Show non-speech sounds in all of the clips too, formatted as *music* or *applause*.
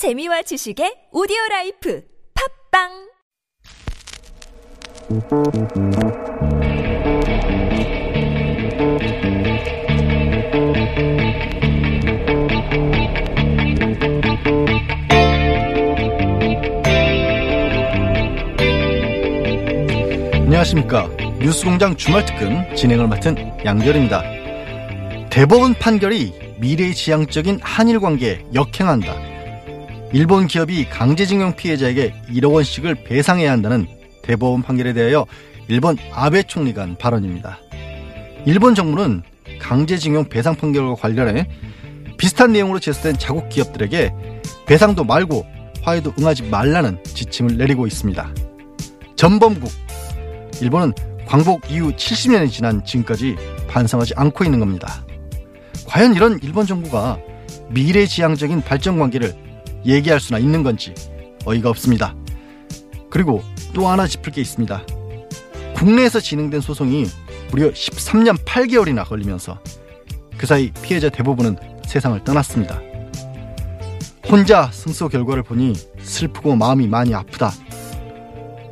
재미와 지식의 오디오 라이프 팝빵 안녕하십니까. 뉴스공장 주말특근 진행을 맡은 양결입니다. 대법원 판결이 미래지향적인 한일 관계에 역행한다. 일본 기업이 강제징용 피해자에게 1억 원씩을 배상해야 한다는 대법원 판결에 대하여 일본 아베 총리가 한 발언입니다. 일본 정부는 강제징용 배상 판결과 관련해 비슷한 내용으로 제소된 자국 기업들에게 배상도 말고 화해도 응하지 말라는 지침을 내리고 있습니다. 전범국 일본은 광복 이후 70년이 지난 지금까지 반성하지 않고 있는 겁니다. 과연 이런 일본 정부가 미래지향적인 발전 관계를 얘기할 수나 있는 건지 어이가 없습니다. 그리고 또 하나 짚을 게 있습니다. 국내에서 진행된 소송이 무려 13년 8개월이나 걸리면서 그 사이 피해자 대부분은 세상을 떠났습니다. 혼자 승소 결과를 보니 슬프고 마음이 많이 아프다.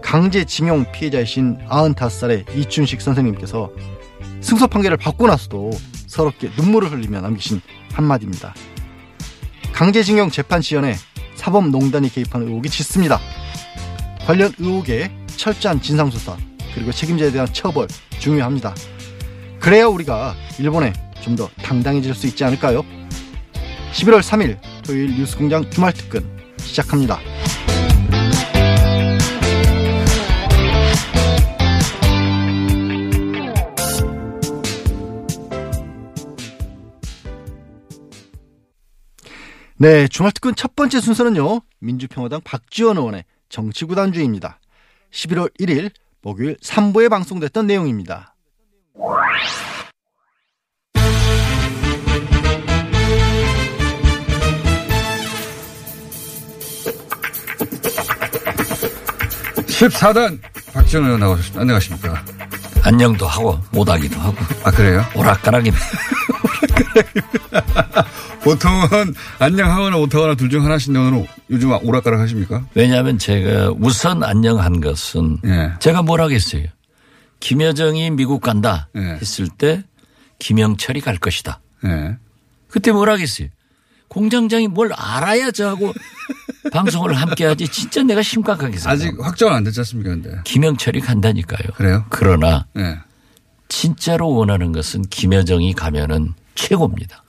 강제징용 피해자이신 95살의 이춘식 선생님께서 승소 판결을 받고 나서도 서럽게 눈물을 흘리며 남기신 한마디입니다. 강제징용 재판 시연에 사법농단이 개입한 의혹이 짙습니다. 관련 의혹의 철저한 진상조사 그리고 책임자에 대한 처벌 중요합니다. 그래야 우리가 일본에 좀 더 당당해질 수 있지 않을까요? 11월 3일 토요일 뉴스공장 주말특근 시작합니다. 네, 주말 특근 첫 번째 순서는요. 민주평화당 박지원 의원의 정치구단주의입니다. 11월 1일 목요일 3부에 방송됐던 내용입니다. (14단) 박지원 의원 나오셨습니다. 안녕하십니까. 안녕도 하고 못하기도 하고 아, 그래요? 오락가락이 *laughs* 보통은 안녕하거나 못하거나 둘 중 하나신데 오늘 요즘 오락가락 하십니까? 왜냐하면 제가 우선 안녕한 것은 예. 제가 뭘 하겠어요. 김여정이 미국 간다 예. 했을 때 김영철이 갈 것이다. 예. 그때 뭘 하겠어요. 공장장이 뭘 알아야 저하고 *laughs* 방송을 함께 하지 진짜 내가 심각하게 생각 아직 확정은 안 됐지 않습니까, 근데. 김영철이 간다니까요. 그래요? 그러나 예. 진짜로 원하는 것은 김여정이 가면은 최고입니다.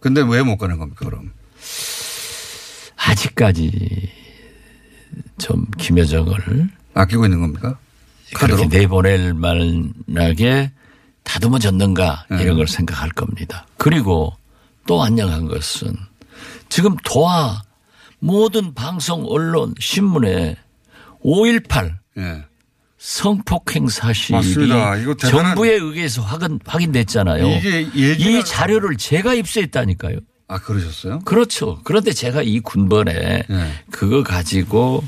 근데 왜 못 가는 겁니까, 그럼? 아직까지 좀 김여정을 아끼고 있는 겁니까? 그렇게 카드로? 내보낼 만하게 다듬어졌는가 네. 이런 걸 생각할 겁니다. 그리고 또 안녕한 것은 지금 도하 모든 방송 언론 신문에 5.18 예. 성폭행 사실이 맞습니다. 이거 정부에 의해서 확인, 확인됐잖아요. 이게 얘기가- 이 자료를 제가 입수했다니까요. 아, 그러셨어요? 그렇죠. 그런데 제가 이 군번에 네. 그거 가지고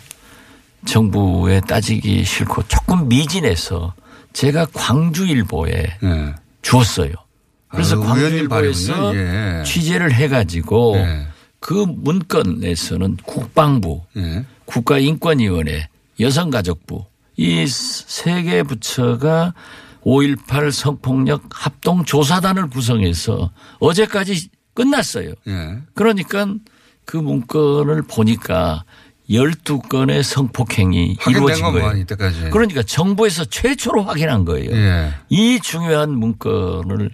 정부에 따지기 싫고 조금 미진해서 제가 광주일보에 예. 주었어요. 그래서 아, 광주일보에서. 예. 취재를 해가지고 예. 그 문건에서는 국방부, 예. 국가인권위원회, 여성가족부 이 세 개 부처가 5.18 성폭력 합동조사단을 구성해서 어제까지 끝났어요. 예. 그러니까 그 문건을 보니까 12건의 성폭행이 이루어진 거예요. 이때까지. 그러니까 정부에서 최초로 확인한 거예요. 예. 이 중요한 문건을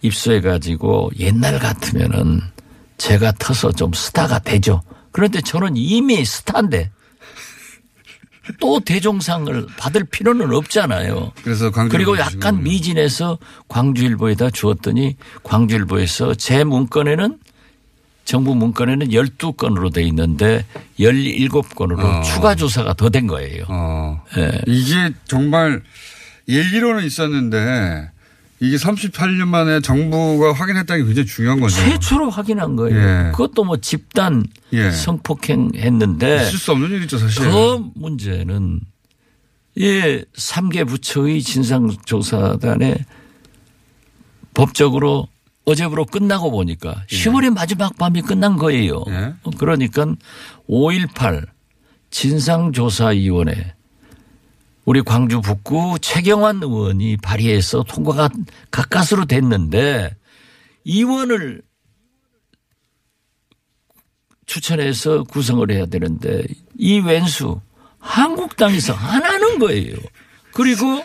입수해 가지고 옛날 같으면은 제가 터서 좀 스타가 되죠. 그런데 저는 이미 스타인데 또 대종상을 받을 필요는 없잖아요. 그래서 그리고 약간 미진해서 광주일보에다 주었더니 광주일보에서 제 문건에는 정부 문건에는 12건으로 돼 있는데 17건으로 어. 추가 조사가 더 된 거예요. 어. 예. 이게 정말 얘기로는 있었는데 이게 38년 만에 정부가 확인했다는 게 굉장히 중요한 거죠. 최초로 확인한 거예요. 예. 그것도 뭐 집단 예. 성폭행 했는데 있을 수 없는 일이죠, 사실. 그 문제는 예, 3개 부처의 진상조사단에 법적으로 어제부로 끝나고 보니까 10월의 마지막 밤이 끝난 거예요. 예. 그러니까 5.18 진상조사위원회 우리 광주 북구 최경환 의원이 발의해서 통과가 가까스로 됐는데 의원을 추천해서 구성을 해야 되는데 이 왼수 한국당에서 안 하는 거예요. 그리고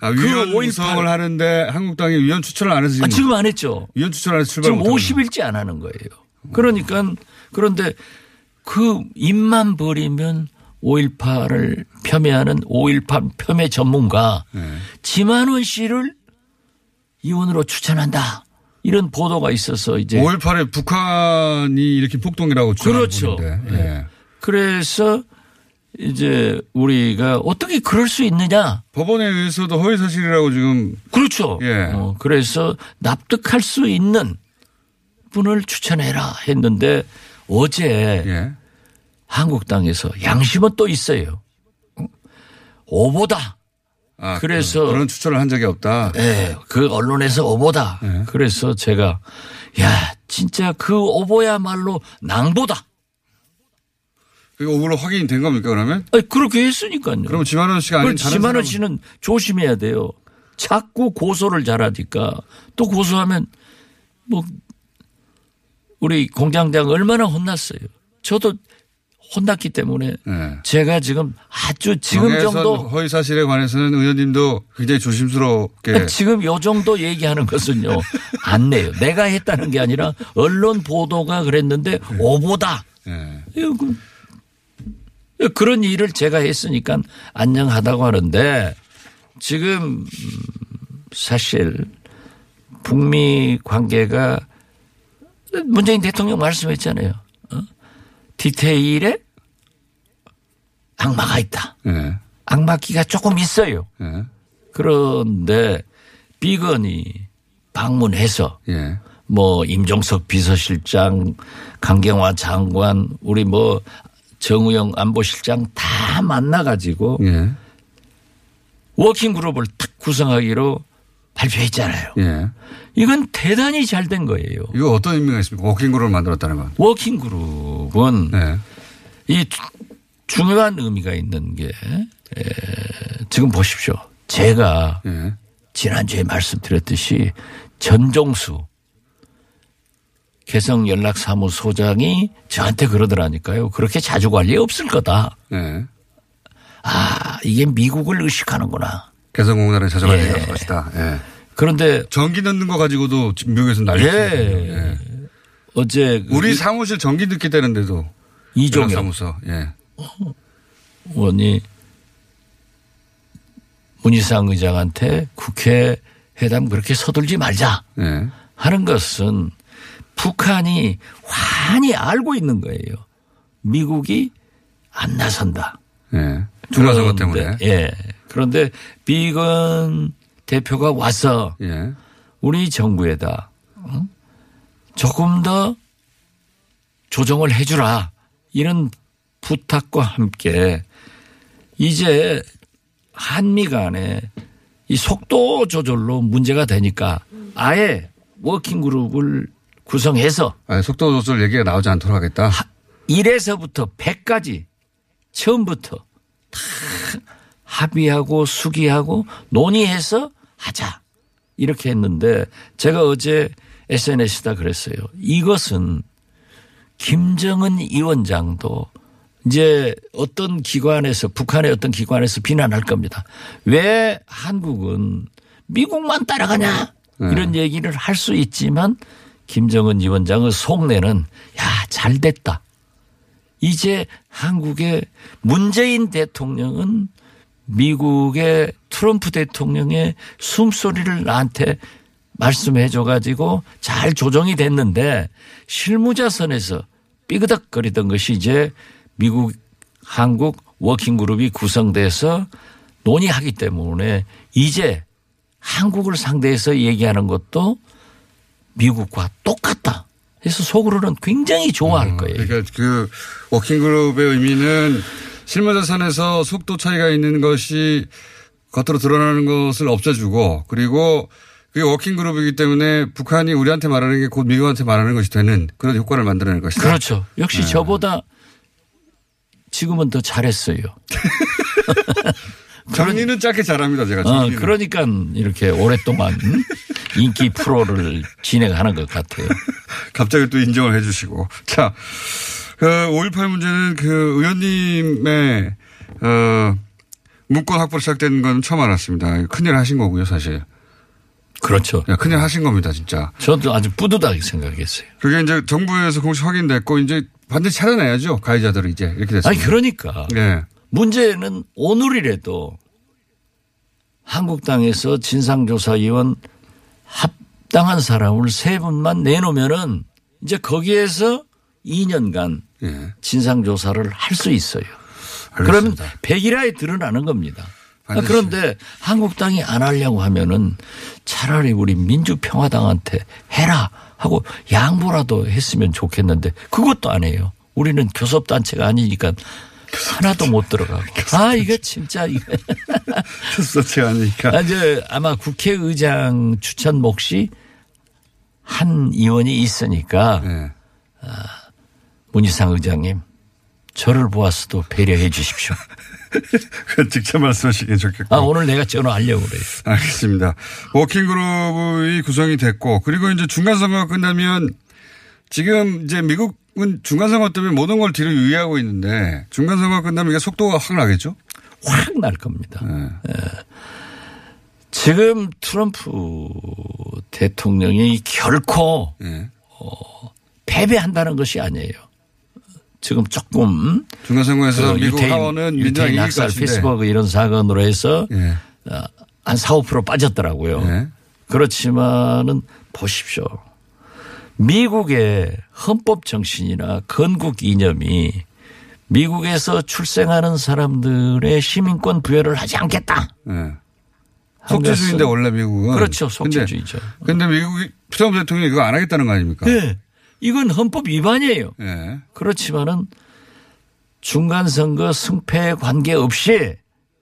아, 위원 5.18 구성을 하는데 한국당이 위원 추천을 안 해서 지금, 아, 지금 안 했죠. 위원 추천 안 해서 출발 지금 못 50일째 안 하는 거예요. 그러니까 그런데 그 입만 버리면 5.18을 폄훼하는 5.18 폄훼 전문가 네. 지만원 씨를 의원으로 추천한다. 이런 보도가 있어서 이제 5.18에 북한이 이렇게 폭동이라고 그렇죠. 네. 예. 그래서 이제 우리가 어떻게 그럴 수 있느냐. 법원에 의해서도 허위 사실이라고 지금 그렇죠. 예. 어, 그래서 납득할 수 있는 분을 추천해라 했는데 어제 예. 한국당에서 양심은 또 있어요. 어? 오보다. 아, 그래서- 그, 런 추천을 한 적이 없다. 예, 그 언론에서 오보다. 네. 그래서 제가 야 진짜 그 오보야말로 낭보다. 그게 오보로 확인이 된 겁니까 그러면? 아니, 그렇게 했으니까요. 그럼 지만원 씨가 아닌. 다른 지만원 씨는 조심해야 돼요. 자꾸 고소를 잘하니까 또 고소하면 뭐 우리 공장장 얼마나 혼났어요. 저도 혼났기 때문에 네. 제가 지금 아주 지금 정도 허위 사실에 관해서는 의원님도 굉장히 조심스럽게 지금 요 정도 얘기하는 것은요 *laughs* 안 내요. 내가 했다는 게 아니라 언론 보도가 그랬는데 오보다 예. 이거 그- 그런 일을 제가 했으니까 안녕하다고 하는데 지금 음, 사실 북미 관계가 문재인 대통령 말씀했잖아요. 어? 디테일에 악마가 있다. 예. 악마기가 조금 있어요. 예. 그런데 비건이 방문해서 예. 뭐 임종석 비서실장, 강경화 장관, 우리 뭐 정의용 안보실장 다 만나가지고 예. working group을 탁 구성하기로 발표했잖아요. 예. 이건 대단히 잘 된 거예요. 이거 어떤 의미가 있습니까? working group을 만들었다는 건. working group은 네. 이 주- 중요한 의미가 있는 게 에, 지금 보십시오. 제가 예. 지난주에 말씀드렸듯이 전종수 개성연락사무소장이 저한테 그러더라니까요. 그렇게 자주 관리 없을 거다. 예. 아, 이게 미국을 의식하는구나. 개성공단에 찾아갈 예. 얘기가 것이다. 예. 그런데 전기 넣는 거 가지고도 미국에서 난리 예. 예. 어제 그 우리 이- 사무실 전기 넣게 되는데도 이종영 사무소. 예. 의원이 문희상 의장한테 국회 회담 그렇게 서둘지 말자 예. 하는 것은 북한이 환히 알고 있는 거예요. 미국이 안 나선다. 예. 중간선거 때문에. 예. 그런데 비건 대표가 와서 예. 우리 정부에다 어? 조금 더 조정을 해주라 이런 부탁과 함께 이제 한미 간에 이 속도 조절로 문제가 되니까 아예 워킹 그룹을 구성해서 아니, 속도 조절 얘기가 나오지 않도록 하겠다. 1에서부터 100까지 처음부터 다 합의하고 수기하고 논의해서 하자. 이렇게 했는데 제가 어제 SNS에다 그랬어요. 이것은 김정은 위원장도 이제 어떤 기관에서 북한의 어떤 기관에서 비난할 겁니다. 왜 한국은 미국만 따라가냐 이런 얘기를 할 수 있지만 김정은 위원장의 속내는 야 잘 됐다. 이제 한국의 문재인 대통령은 미국의 트럼프 대통령의 숨소리를 나한테 말씀해 줘가지고 잘 조정이 됐는데 실무자 선에서 삐그덕거리던 것이 이제 미국 한국 워킹그룹이 구성돼서 논의하기 때문에 이제 한국을 상대해서 얘기하는 것도 미국과 똑같다. 그래서 속으로는 굉장히 좋아할 거예요. 그러니까 그 워킹그룹의 의미는 실무자산에서 속도 차이가 있는 것이 겉으로 드러나는 것을 없애주고 그리고 그게 워킹 그룹이기 때문에 북한이 우리한테 말하는 게 곧 미국한테 말하는 것이 되는 그런 효과를 만들어낼 것이다. 그렇죠. 역시 네. 저보다 지금은 더 잘했어요. *laughs* 정리는 짧게 잘합니다. 제가. 어. 그러니까 이렇게 오랫동안 음? 인기 프로를 진행하는 것 같아요. *laughs* 갑자기 또 인정을 해 주시고. 자, 그, 5.18 문제는 그 의원님의, 어, 문건 확보로 시작된 건 처음 알았습니다. 큰일 하신 거고요, 사실. 그렇죠. 야, 큰일 하신 겁니다, 진짜. 저도 아주 뿌듯하게 생각했어요. 그게 이제 정부에서 공식 확인됐고, 이제 반드시 찾아내야죠. 가해자들을 이제. 이렇게 됐습니다. 아니 그러니까 예. 문제는 오늘이라도 한국당에서 진상조사위원 합당한 사람을 세 분만 내놓으면은 이제 거기에서 2년간 예. 진상조사를 할 수 있어요. 알겠습니다. 그러면 백일화에 드러나는 겁니다. 아, 반드시. 그런데 한국당이 안 하려고 하면은 차라리 우리 민주평화당한테 해라 하고 양보라도 했으면 좋겠는데 그것도 안 해요. 우리는 교섭단체가 아니니까 하나도 못 들어가고. 아, 이거 진짜 이거. *laughs* 첫째 아니니까. 아, 이제 아마 국회의장 추천 몫이 한 의원이 있으니까 예. 문희상 의장님 저를 보았어도 배려해 주십시오. *laughs* 그 직접 말씀하시긴 좋겠고. 아, 오늘 내가 전화하려고 그래요. 알겠습니다. 워킹그룹이 구성이 됐고 그리고 이제 중간선거가 끝나면 지금 이제 미국은 중간선거 때문에 모든 걸 뒤로 유의하고 있는데 중간선거가 끝나면 이게 속도가 확 나겠죠? 확 날 겁니다. 네. 지금 트럼프 대통령이 결코 예. 패배한다는 것이 아니에요. 지금 조금 중간선거에서 그 미국 하원은 민주당이 이길 학살. 페이스버그 이런 사건으로 해서 예. 어, 한 4, 5% 빠졌더라고요. 예. 그렇지만은 보십시오. 미국의 헌법 정신이나 건국 이념이 미국에서 출생하는 사람들의 시민권 부여를 하지 않겠다. 예. 속죄주의인데 원래 미국은. 그렇죠. 속죄주의죠. 근데 미국이 트럼프 대통령이 이거 안 하겠다는 거 아닙니까? 네. 이건 헌법 위반이에요. 예. 그렇지만은 중간 선거 승패에 관계없이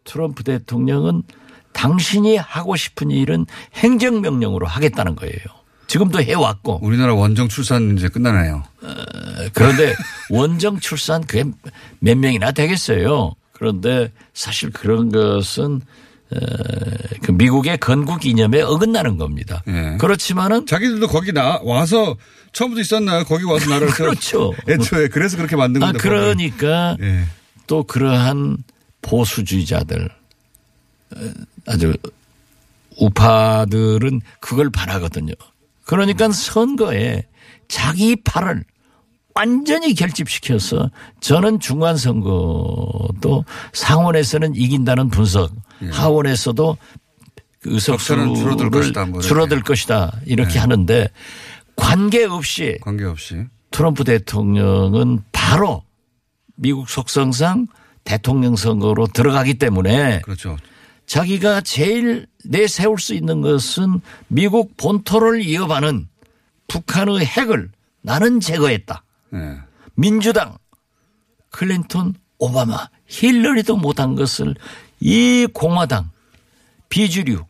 트럼프 대통령은 당신이 하고 싶은 일은 행정명령으로 하겠다는 거예요. 지금도 해왔고. 우리나라 원정 출산 이제 끝나네요. 그런데 *laughs* 원정 출산 그게 몇 명이나 되겠어요. 그런데 사실 그런 것은 어, 그 미국의 건국 이념에 어긋나는 겁니다. 예. 그렇지만은 자기들도 거기 나 와서 처음부터 있었나요? 거기 와서 *laughs* 세웠- 그렇죠. 애초에 그래서 그렇게 만든 아. 법을. 그러니까 예. 또 그러한 보수주의자들 어, 아주 우파들은 그걸 바라거든요. 그러니까 선거에 자기 팔을 완전히 결집시켜서 저는 중간선거도 상원에서는 이긴다는 분석, 하원에서도 그 의석수를 줄어들 것이다, 뭐. 줄어들 것이다 이렇게 하는데 관계없이 관계없이. 트럼프 대통령은 바로 미국 속성상 대통령 선거로 들어가기 때문에 그렇죠. 자기가 제일 내세울 수 있는 것은 미국 본토를 이어가는 북한의 핵을 나는 제거했다. 예. 민주당, 클린턴, 오바마, 힐러리도 못한 것을 이 공화당, 비주류,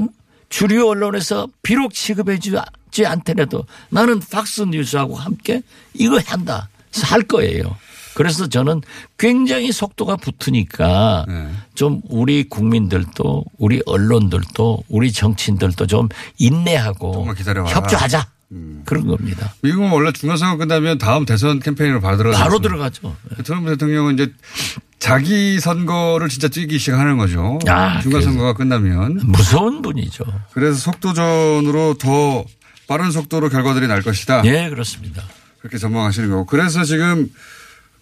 응? 주류 언론에서 비록 취급해주지 않더라도 나는 팍스 뉴스하고 함께 이거 한다. 그래서 할 거예요. 그래서 저는 굉장히 속도가 붙으니까 네. 좀 우리 국민들도 우리 언론들도 우리 정치인들도 좀 인내하고. 협조하자. 그런 겁니다. 미국은 원래 중간선거 끝나면 다음 대선 캠페인으로 바로 들어가죠. 바로 들어가죠. 트럼프 대통령은 이제 자기 선거를 진짜 뛰기 시작하는 거죠. 아, 중간선거가 끝나면. 무서운 분이죠. 그래서 속도전으로 더 빠른 속도로 결과들이 날 것이다. 예, 그렇습니다. 그렇게 전망하시는 거고. 그래서 지금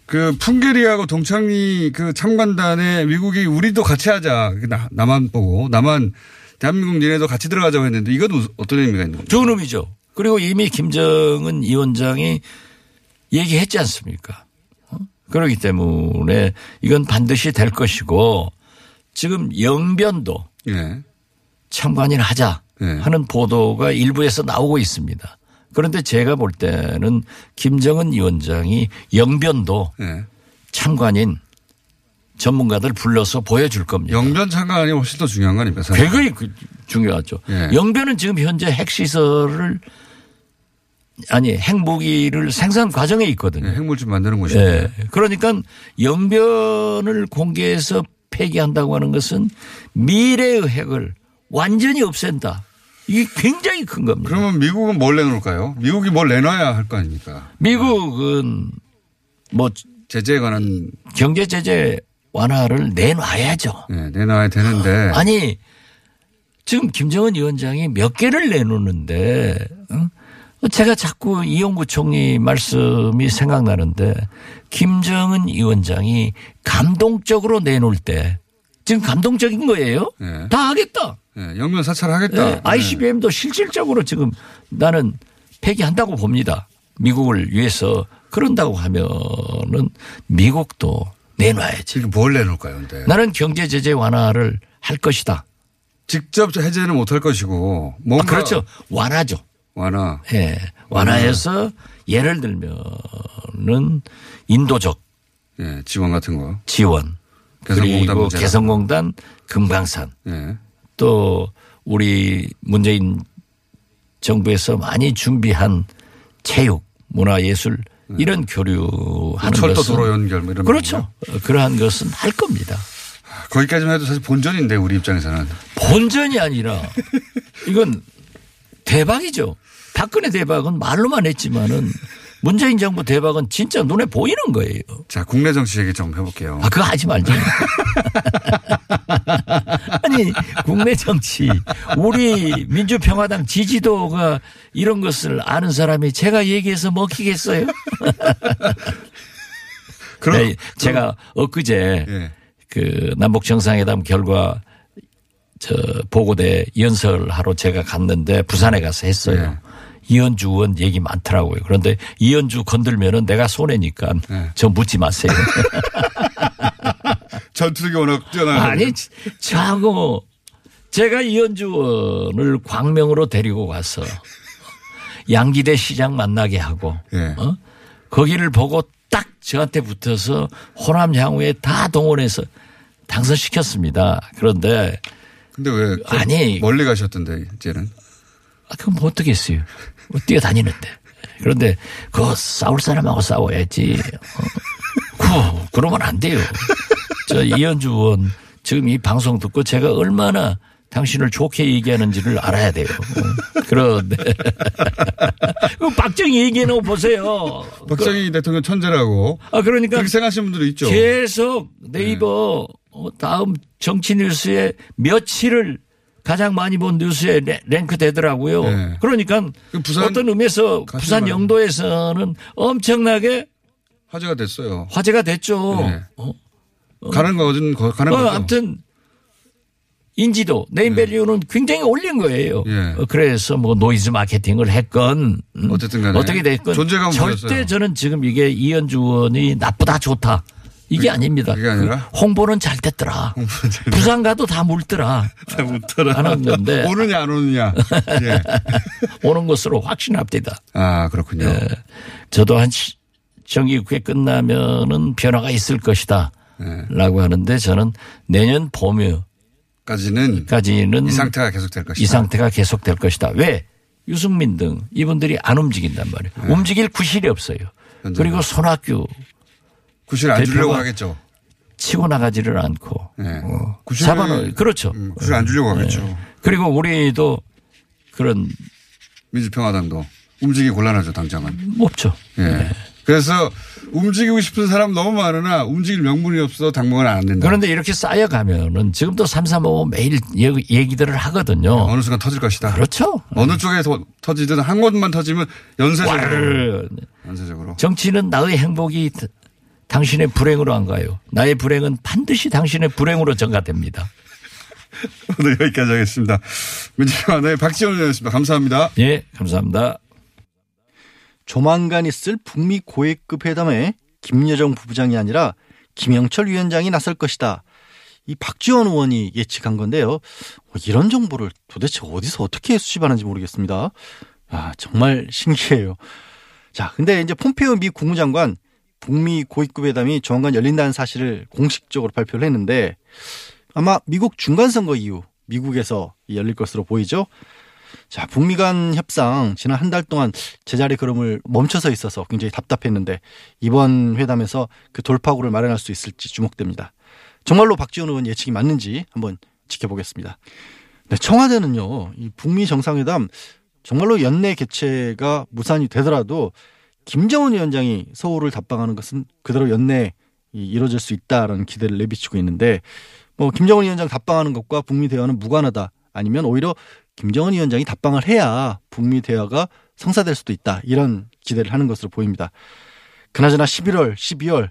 그 풍계리하고 동창리 그 참관단에 미국이 우리도 같이 하자. 나- 나만 보고 나만 대한민국 니네도 같이 들어가자고 했는데 우- 어떤 의미가 있는 거죠? 좋은 의미죠. 그리고 이미 김정은 위원장이 얘기했지 않습니까? 어? 그렇기 때문에 이건 반드시 될 것이고 지금 영변도 예. 참관인 하자 네. 하는 보도가 일부에서 나오고 있습니다. 그런데 제가 볼 때는 김정은 위원장이 영변도 예. 참관인 전문가들 불러서 보여줄 겁니다. 영변 참관이 훨씬 더 중요한 거 아닙니까? 굉장히 그 중요하죠. 예. 영변은 지금 현재 핵시설을 아니 핵무기를 생산 과정에 있거든요. 예, 핵물질 만드는 곳이죠. 예. 그러니까 영변을 공개해서 폐기한다고 하는 것은 미래의 핵을 완전히 없앤다. 이게 굉장히 큰 겁니다. 그러면 미국은 뭘 내놓을까요? 미국이 뭘 내놔야 할 거 아닙니까? 미국은 뭐 제재에 관한 경제 제재 완화를 내놔야죠. 예, 내놔야 되는데 아니 지금 김정은 위원장이 몇 개를 내놓는데 응? 제가 자꾸 이용구 총리 말씀이 생각나는데 김정은 위원장이 감동적으로 내놓을 때 지금 감동적인 거예요. 예. 다 하겠다. 예, 영변 사찰하겠다. 네, ICBM도 실질적으로 지금 나는 폐기한다고 봅니다. 미국을 위해서 그런다고 하면은 미국도 내놔야지. 지금 뭘 내놓을까요? 근데 나는 경제 제재 완화를 할 것이다. 직접 해제는 못할 것이고 아, 뭔가 그렇죠. 완화죠. 완화. 예. 완화해서 예를 들면은 인도적 예, 지원 같은 거. 지원 개성공단 그리고 문제나. 개성공단 금강산 예. 또 우리 문재인 정부에서 많이 준비한 체육, 문화 예술 이런 교류하는 철도 도로 연결 뭐 이런 그렇죠. 어, 그러한 것은 할 겁니다. 거기까지만 해도 사실 본전인데 우리 입장에서는 본전이 아니라 이건 대박이죠. 박근혜 대박은 말로만 했지만은 문재인 정부 대박은 진짜 눈에 보이는 거예요. 자 국내 정치 얘기 좀 해볼게요. 아, 그거 하지 말죠. *laughs* 아니, 국내 정치, 우리 민주평화당 지지도가 이런 것을 아는 사람이 제가 얘기해서 먹히겠어요? *laughs* 그럼 네, 제가 엊그제 예. 그 남북 정상회담 결과 저 보고대 연설하러 제가 갔는데 부산에 가서 했어요. 네. 이현주 의원 얘기 많더라고요. 그런데 이현주 건들면은 내가 손해니까 네. 저 묻지 마세요. *laughs* 전투력이 워낙 뛰어나요. 아니, 저하고 제가 이현주 의원을 광명으로 데리고 가서 양기대 시장 만나게 하고 예. 어? 거기를 보고 딱 저한테 붙어서 호남 향후에 다 동원해서 당선시켰습니다. 그런데 근데 왜그 아니. 멀리 가셨던데 이제는 아, 그럼 뭐 어떻게 했어요? 뭐 뛰어다니는데. 그런데 그거 싸울 사람하고 싸워야지. 어. 그, 그러면 안 돼요. 저 이현주 의원 지금 이 방송 듣고 제가 얼마나 당신을 좋게 얘기하는지를 알아야 돼요. 어. 그런데 *laughs* 그 박정희 얘기해놓고 보세요. 박정희 대통령 천재라고 아 그러니까 그렇게 생각하시는 분들이 있죠. 계속 네이버 어, 다음 정치 뉴스에 며칠을 가장 많이 본 뉴스에 레- 랭크 되더라고요. 네. 그러니까 그 어떤 의미에서 부산 영도에서는 엄청나게 화제가 됐어요. 화제가 됐죠. 네. 어, 가는 거든 거- 가는 어, 거죠. 아무튼 인지도 네임밸류는 굉장히 올린 거예요. 예. 어, 그래서 뭐 노이즈 마케팅을 했건 음, 어쨌든 간에 어떻게 됐건 존재감은 절대 보였어요. 저는 지금 이게 이언주 의원이 나쁘다 좋다 이게 아닙니다. 그게 아니라? 그 홍보는 잘 됐더라. *laughs* 부산 가도 다 묻더라. *laughs* 하는 건데 *laughs* 오느냐 안 오느냐. 예. 오는 것으로 확신합니다. 아 그렇군요. 예. 저도 한 시- 정기국회 끝나면은 변화가 있을 것이다. 네. 라고 하는데 저는 내년 봄에 까지는 까지는 이 상태가 계속될 것이다. 이 상태가 계속될 것이다. 왜? 유승민 등 이분들이 안 움직인단 말이에요. 움직일 구실이 없어요. 그리고 손학규 구실 안 주려고 하겠죠. 치고 나가지를 않고 네. 어, 구실을- 사반을 그렇죠. 음, 구실 안 주려고 하겠죠. 예. 그리고 우리도 그런 민주평화당도 움직이기 곤란하죠 당장은. 없죠. 예. 그래서 움직이고 싶은 사람 너무 많으나 움직일 명분이 없어 당분간 안 된다. 그런데 이렇게 쌓여가면은 지금도 삼삼오오 매일 얘기- 얘기들을 하거든요. 어느 순간 터질 것이다. 그렇죠. 어느 쪽에 서 터지든 한 곳만 터지면 연쇄적으로. 연쇄적으로. 정치는 나의 행복이 다- 당신의 불행으로 안 가요. 나의 불행은 반드시 당신의 불행으로 전가됩니다. 오늘 여기까지 하겠습니다. 민주평화당의 박지원 의원이었습니다. 감사합니다. 예, 감사합니다. 조만간 있을 북미 고위급 회담에 김여정 부부장이 아니라 김영철 위원장이 나설 것이다. 이 박지원 의원이 예측한 건데요. 어, 이런 정보를 도대체 어디서 어떻게 수집하는지 모르겠습니다. 아, 정말 *laughs* 신기해요. 자, 근데 이제 폼페이오 미 국무장관 북미 고위급 회담이 조만간 열린다는 사실을 공식적으로 발표를 했는데 아마 미국 중간선거 이후 미국에서 열릴 것으로 보이죠. 자, 북미 간 협상 지난 한 달 동안 제자리 걸음을 멈춰서 있어서 굉장히 답답했는데 이번 회담에서 그 돌파구를 마련할 수 있을지 주목됩니다. 정말로 박지원 의원 예측이 맞는지 한번 지켜보겠습니다. 네, 청와대는요, 이 북미 정상회담 정말로 연내 개최가 무산이 되더라도 김정은 위원장이 서울을 답방하는 것은 그대로 연내 이루어질 수 있다라는 기대를 내비치고 있는데 뭐 김정은 위원장 답방하는 것과 북미 대화는 무관하다 아니면 오히려 김정은 위원장이 답방을 해야 북미 대화가 성사될 수도 있다 이런 기대를 하는 것으로 보입니다. 그나저나 11월, 12월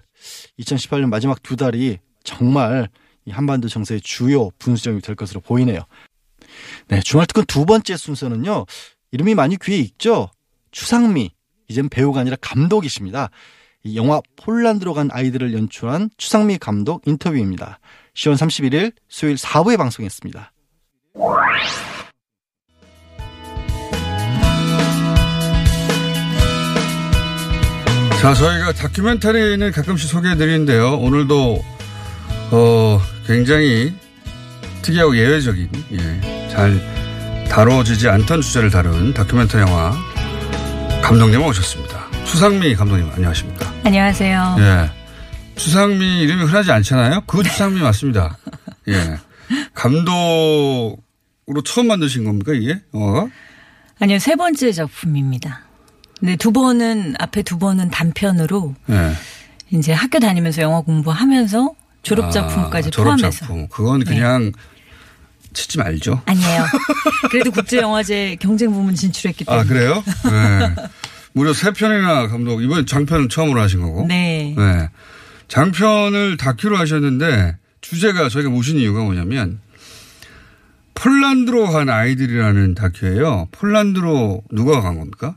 2018년 마지막 두 달이 정말 이 한반도 정세의 주요 분수점이 될 것으로 보이네요. 네, 주말 특근 두 번째 순서는요. 이름이 많이 귀에 익죠? 추상미. 이젠 배우가 아니라 감독이십니다. 이 영화 폴란드로 간 아이들을 연출한 추상미 감독 인터뷰입니다. 10월 31일 수요일 4부에 방송했습니다. 자, 저희가 다큐멘터리는 가끔씩 소개해 드리는데요. 오늘도, 어, 굉장히 특이하고 예외적인, 예, 잘 다뤄지지 않던 주제를 다룬 다큐멘터리 영화 감독님 오셨습니다. 추상미 감독님, 안녕하십니까. 안녕하세요. 예. 추상미 이름이 흔하지 않잖아요? 그 추상미 맞습니다. *laughs* 예. 감독으로 처음 만드신 겁니까, 이게? 어? 아니요, 세 번째 작품입니다. 근데 두 번은, 앞에 두 번은 단편으로 예. 이제 학교 다니면서 영화 공부하면서 졸업 작품까지 아, 포함해서. 졸업작품. 그건 그냥 치지 말죠. 아니에요. *laughs* 그래도 국제영화제 경쟁 부문 진출했기 때문에. 아, 그래요? *laughs* 네. 무려 세 편이나 감독, 이번 장편은 처음으로 하신 거고. 네. 네. 장편을 다큐로 하셨는데 주제가 저희가 모신 이유가 뭐냐면 폴란드로 간 아이들이라는 다큐예요. 폴란드로 누가 간 겁니까?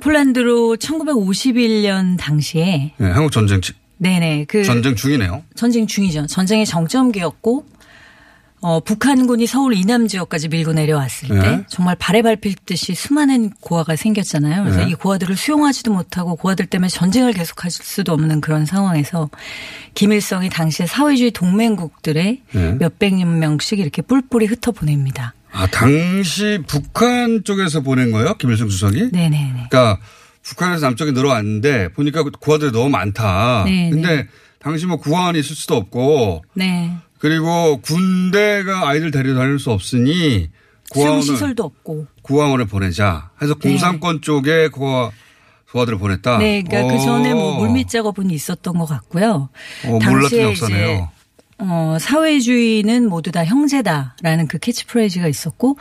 폴란드로 1951년 당시에 네, 한국 전쟁 치- 네네 그 전쟁 중이네요. 전쟁 중이죠. 전쟁의 정점기였고 어, 북한군이 서울 이남 지역까지 밀고 내려왔을 때 네. 정말 발에 밟힐 듯이 수많은 고아가 생겼잖아요. 그래서 네. 이 고아들을 수용하지도 못하고 고아들 때문에 전쟁을 계속할 수도 없는 그런 상황에서 김일성이 당시에 사회주의 동맹국들의 네. 몇백 명씩 이렇게 뿔뿔이 흩어 보냅니다. 아, 당시 북한 쪽에서 보낸 거예요? 김일성 주석이? 네네네. 그러니까 북한에서 남쪽에 늘어왔는데 보니까 고아들이 너무 많다. 네, 근데 당시 뭐 구하원이 있을 수도 없고 네. 그리고 군대가 아이들 데리고 다닐 수 없으니 고아원을 시설도 없고. 구하원을 보내자 해서 공산권 쪽에 고아 고아들을 보냈다. 네, 그러니까 그 오. 전에 뭐 물밑 작업은 있었던 것 같고요. 어, 몰랐던 역사네요. 어, 사회주의는 모두 다 형제다라는 그 캐치프레이즈가 있었고,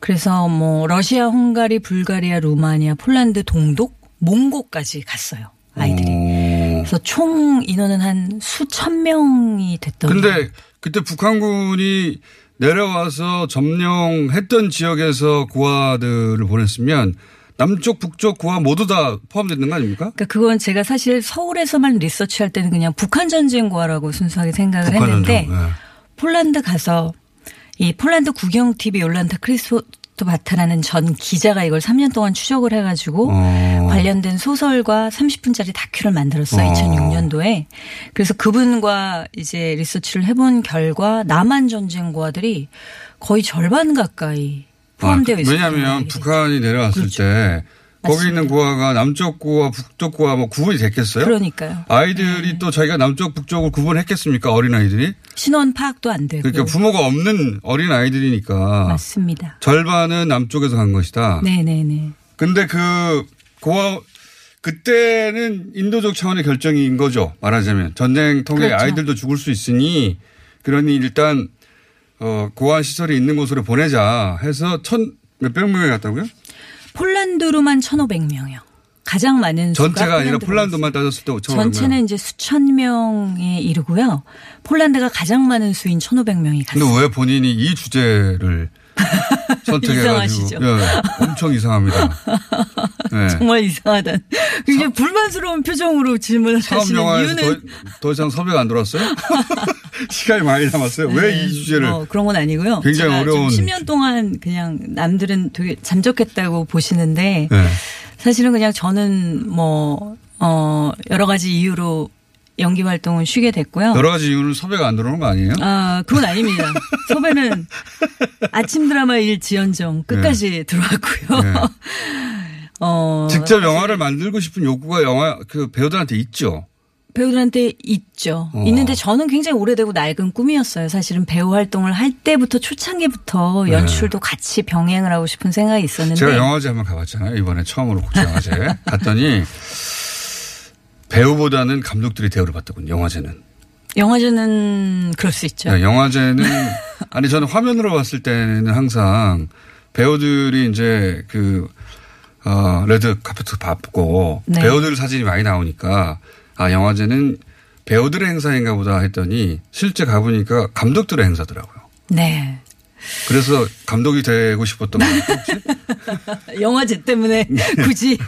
그래서 뭐 러시아, 헝가리, 불가리아, 루마니아, 폴란드, 동독, 몽고까지 갔어요 아이들이. 오. 그래서 총 인원은 한 수천 명이 됐던. 근데 그때 북한군이 내려와서 점령했던 지역에서 고아들을 보냈으면 남쪽 북쪽 고아 모두 다 포함되는 거 아닙니까? 그러니까 그건 제가 사실 서울에서만 리서치할 때는 그냥 북한 전쟁과라고 순수하게 생각을 했는데 전쟁. 예. 폴란드 가서 이 폴란드 국영 TV 요란타 크리스토 바타라는 전 기자가 이걸 3년 동안 추적을 해가지고 어. 관련된 소설과 30분짜리 다큐를 만들었어요. 어. 2006년도에. 그래서 그분과 이제 리서치를 해본 결과 남한 전쟁고아들이 거의 절반 가까이 포함되어 아, 있어요. 왜냐하면 북한이 내려왔을 그렇죠. 때 거기. 있는 고아가 남쪽 고아, 북쪽 고아 뭐 구분이 됐겠어요? 그러니까요. 아이들이 네. 또 자기가 남쪽 북쪽을 구분했겠습니까? 어린 아이들이? 신원 파악도 안 되고. 그러니까 부모가 없는 어린 아이들이니까 맞습니다. 절반은 남쪽에서 간 것이다. 네네네. 근데 그 고아 그때는 인도적 차원의 결정인 거죠. 말하자면 전쟁통에 그렇죠. 아이들도 죽을 수 있으니 그러니 일단 어 고아 시설이 있는 곳으로 보내자 해서 천 몇백 명이 갔다고요? 폴란드로만 1,500명이요. 가장 많은 전체가 아니라 폴란드만 따졌을 때 5천 전체는 이제 수천 명에 이르고요. 폴란드가 가장 많은 수인 1,500명이 갔어요. 근데 왜 본인이 이 주제를 *laughs* 선택해가지고 이상하시죠? 예, 엄청 이상합니다. 네. *laughs* 정말 이상하다. 굉장히 불만스러운 표정으로 질문을 하시는 이유는 더, 더 이상 섭외가 안 들어왔어요? *laughs* 시간이 많이 남았어요. 왜이 주제를? 뭐 그런 건 아니고요. 굉장히 어려운 좀 10년 동안 그냥 남들은 되게 잠적했다고 보시는데 네. 사실은 그냥 저는 뭐 어, 여러 가지 이유로 연기 활동은 쉬게 됐고요. 여러 가지 이유는 섭외가 안 들어오는 거 아니에요? 아, 그건 아닙니다. *laughs* 섭외는 아침 드라마 일 지연정 끝까지 들어왔고요. 네. *laughs* 어, 직접 영화를 만들고 싶은 욕구가 영화 그 배우들한테 있죠. 배우들한테 있죠. 어. 있는데 저는 굉장히 오래되고 낡은 꿈이었어요. 사실은 배우 활동을 할 때부터 초창기부터 연출도 같이 병행을 하고 싶은 생각이 있었는데 네. 제가 영화제 한번 가봤잖아요. 이번에 처음으로 국제영화제 *laughs* 갔더니 배우보다는 감독들이 대우를 받더군요. 영화제는. 영화제는 그럴 수 있죠. 네, 영화제는 *laughs* 아니 저는 화면으로 봤을 때는 항상 배우들이 이제 그 어, 레드 카페트 밟고 네. 배우들 사진이 많이 나오니까 아 영화제는 배우들의 행사인가 보다 했더니 실제 가보니까 감독들의 행사더라고요. 네. 그래서 감독이 되고 싶었던. 혹시? *laughs* 영화제 때문에 *laughs* 굳이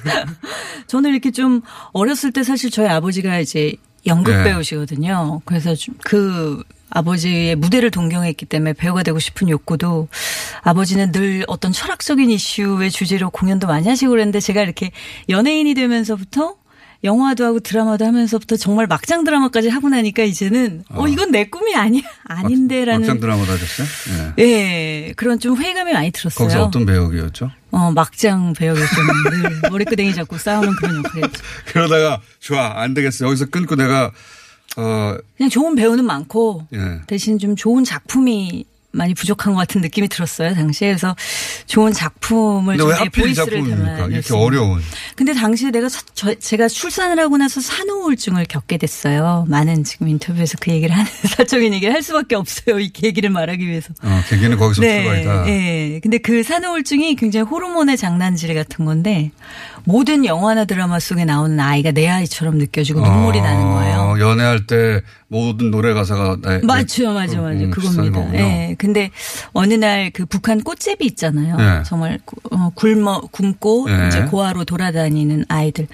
저는 이렇게 좀 어렸을 때 사실 저희 아버지가 이제 연극 네. 배우시거든요. 그래서 좀그 아버지의 무대를 동경했기 때문에 배우가 되고 싶은 욕구도 아버지는 늘 어떤 철학적인 이슈의 주제로 공연도 많이 하시고 그랬는데 제가 이렇게 연예인이 되면서부터 영화도 하고 드라마도 하면서부터 정말 막장 드라마까지 하고 나니까 이제는 어, 이건 내 꿈이 아니야 *laughs* 아닌데라는 막장 드라마도 하셨어요? 예. 예 그런 좀 회의감이 많이 들었어요. 거기서 어떤 배역이었죠? 어, 막장 배역이었잖아요. 늘 *laughs* 머리끄댕이 잡고 싸우는 그런 역할이었죠. *laughs* 그러다가 좋아 안 되겠어 여기서 끊고 내가 어 그냥 좋은 배우는 많고 예. 대신 좀 좋은 작품이 많이 부족한 것 같은 느낌이 들었어요 당시에 그래서 좋은 작품을 근데 좀왜내 하필 작품입니까? 이렇게. 어려운. 근데 당시에 내가 사- 저- 제가 출산을 하고 나서 산후우울증을 겪게 됐어요. 많은 지금 인터뷰에서 그 얘기를 하는 *laughs* 사적인 얘기를 할 수밖에 없어요. 이 얘기를 말하기 위해서. 어, 계기는 거기서 출발이다. 네. 근데 그 산후우울증이 굉장히 호르몬의 장난질 같은 건데 모든 영화나 드라마 속에 나오는 아이가 내 아이처럼 느껴지고 눈물이 어, 나는 거예요. 연애할 때 모든 노래 가사가 나 맞죠, 맞죠, 맞죠. 음, 그겁니다. 예. 근데 어느 날 그 북한 꽃제비 있잖아요. 네. 정말 구- 어, 굶어 굶고 네. 이제 고아로 돌아다니는 아이들.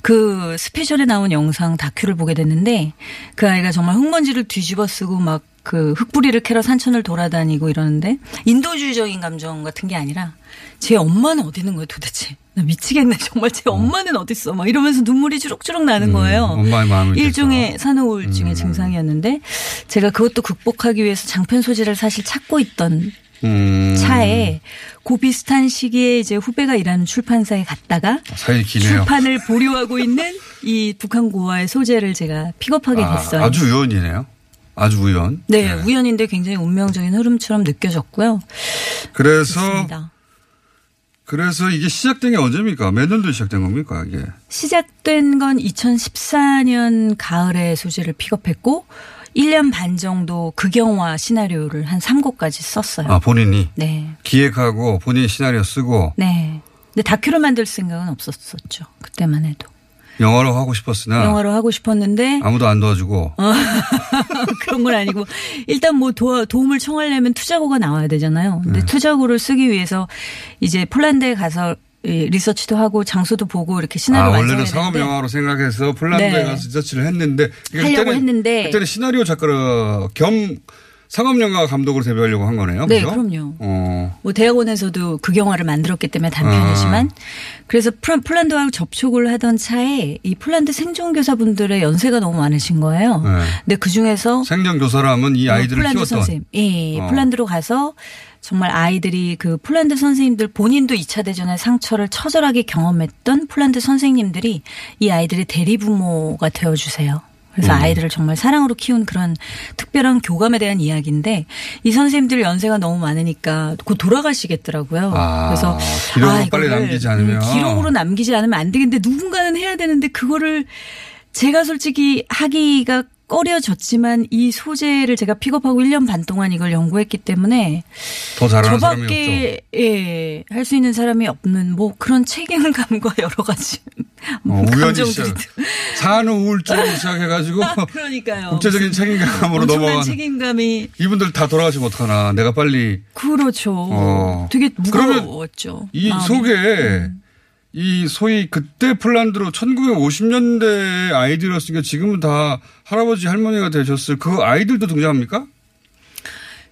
그 스페셜에 나온 영상 다큐를 보게 됐는데 그 아이가 정말 흙먼지를 뒤집어 쓰고 막그 흙뿌리를 캐러 산천을 돌아다니고 이러는데 인도주의적인 감정 같은 게 아니라 제 엄마는 어디 있는 거예요 도대체. 나 미치겠네. 정말 제 엄마는 어디 있어. 막 이러면서 눈물이 주룩주룩 나는 거예요. 음, 엄마의 마음을 일종의 위해서. 산후 우울증의 음. 증상이었는데 제가 그것도 극복하기 위해서 장편 소재를 사실 찾고 있던 음, 차에 그 비슷한 시기에 이제 후배가 일하는 출판사에 갔다가 기네요. 출판을 보류하고 있는 이 북한 고아의 소재를 제가 픽업하게 됐어요. 아, 주 우연이네요. 아주 우연. 네, 우연인데 굉장히 운명적인 흐름처럼 느껴졌고요. 그래서 그렇습니다. 그래서 이게 시작된 게 언제입니까? 몇 년도에 시작된 겁니까? 이게 시작된 건 2014년 가을에 소재를 픽업했고 1년 반 정도 극영화 시나리오를 한 3곡까지 썼어요. 아 본인이 네. 기획하고 본인 시나리오 쓰고 네. 근데 다큐를 만들 생각은 없었었죠. 그때만 해도. 영화로 하고 싶었으나 영화로 하고 싶었는데 아무도 안 도와주고 *laughs* 그런 건 아니고 일단 뭐 도와, 도움을 청하려면 투자고가 나와야 되잖아요. 근데 네. 투자고를 쓰기 위해서 이제 폴란드에 가서 이 리서치도 하고 장소도 보고 이렇게 아 시나리오 원래는 완성해야 상업 영화로 생각해서 폴란드에 네. 가서 리서치를 했는데 하려고 그때는- 했는데 그때는 시나리오 작가 겸 상업 영화 감독으로 데뷔하려고 한 거네요. 네, 그죠? 그럼요. 어. 뭐 대학원에서도 극영화를 만들었기 때문에 단편이지만 아. 그래서 폴란드하고 접촉을 하던 차에 이 폴란드 생존교사분들의 연세가 너무 많으신 거예요. 네. 근데 그 중에서 생전 교사라면 이 아이들을 폴란드 키웠던 선생님. 예, 어. 폴란드로 가서 정말 아이들이 그 폴란드 선생님들 본인도 2차 대전의 상처를 처절하게 경험했던 폴란드 선생님들이 이 아이들의 대리부모가 되어 주세요. 그래서 음. 아이들을 정말 사랑으로 키운 그런 특별한 교감에 대한 이야기인데 이 선생님들 연세가 너무 많으니까 곧 돌아가시겠더라고요. 아, 그래서 기록으로 아, 빨리 남기지 않으면. 음, 기록으로 남기지 않으면 안 되겠는데 누군가는 해야 되는데 그거를 제가 솔직히 하기가 꺼려졌지만 이 소재를 제가 픽업하고 1년 반 동안 이걸 연구했기 때문에 더 잘하는. 저밖에 예, 할 수 있는 사람이 없는 뭐 그런 책임감과 *laughs* 여러 가지 어, 우연히 시작. 산후 우울증으로 *laughs* 시작해가지고 그러니까요. 국제적인 책임감으로 넘어간 책임감이 이분들 다 돌아가시면 어떡하나. 내가 빨리 그렇죠. 어. 되게 무거웠죠. 이 마음이. 속에 이 소위 그때 폴란드로 1950년대 아이들이었으니까 지금은 다 할아버지 할머니가 되셨을 그 아이들도 등장합니까?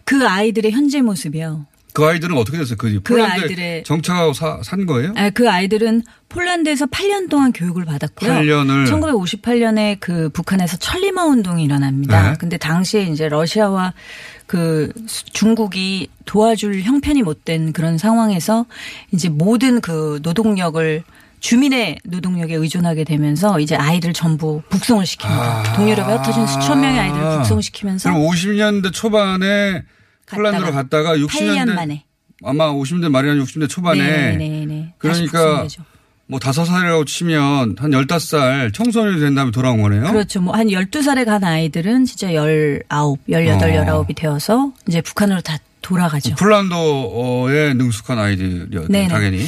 그 아이들의 현재 모습이요. 그 아이들은 어떻게 됐어요? 그, 그 아이들의- 정착하고 사- 산 거예요? 아, 그 아이들은 폴란드에서 8년 동안 교육을 받았고요. 8년을 1958년에 그 북한에서 천리마 운동이 일어납니다. 네. 근데 당시에 이제 러시아와 그 수- 중국이 도와줄 형편이 못 된 그런 상황에서 이제 모든 그 노동력을 주민의 노동력에 의존하게 되면서 이제 아이들 전부 북송을 시킵니다. 아. 동유럽에 흩어진 수천 명의 아이들을 북송시키면서 그럼 50년대 초반에 폴란드로 갔다가 8년 60년대 만에. 아마 50년대 말이나 60년대 초반에 네, 네, 네. 그러니까. 뭐 다섯 살이라고 치면 한 15살 청소년이 된 다음에 돌아온 거네요. 그렇죠. 뭐한 12살에 간 아이들은 진짜 19, 18, 어. 19이 되어서 이제 북한으로 다 돌아가죠. 폴란드어에 능숙한 아이들이었죠. 네네. 당연히.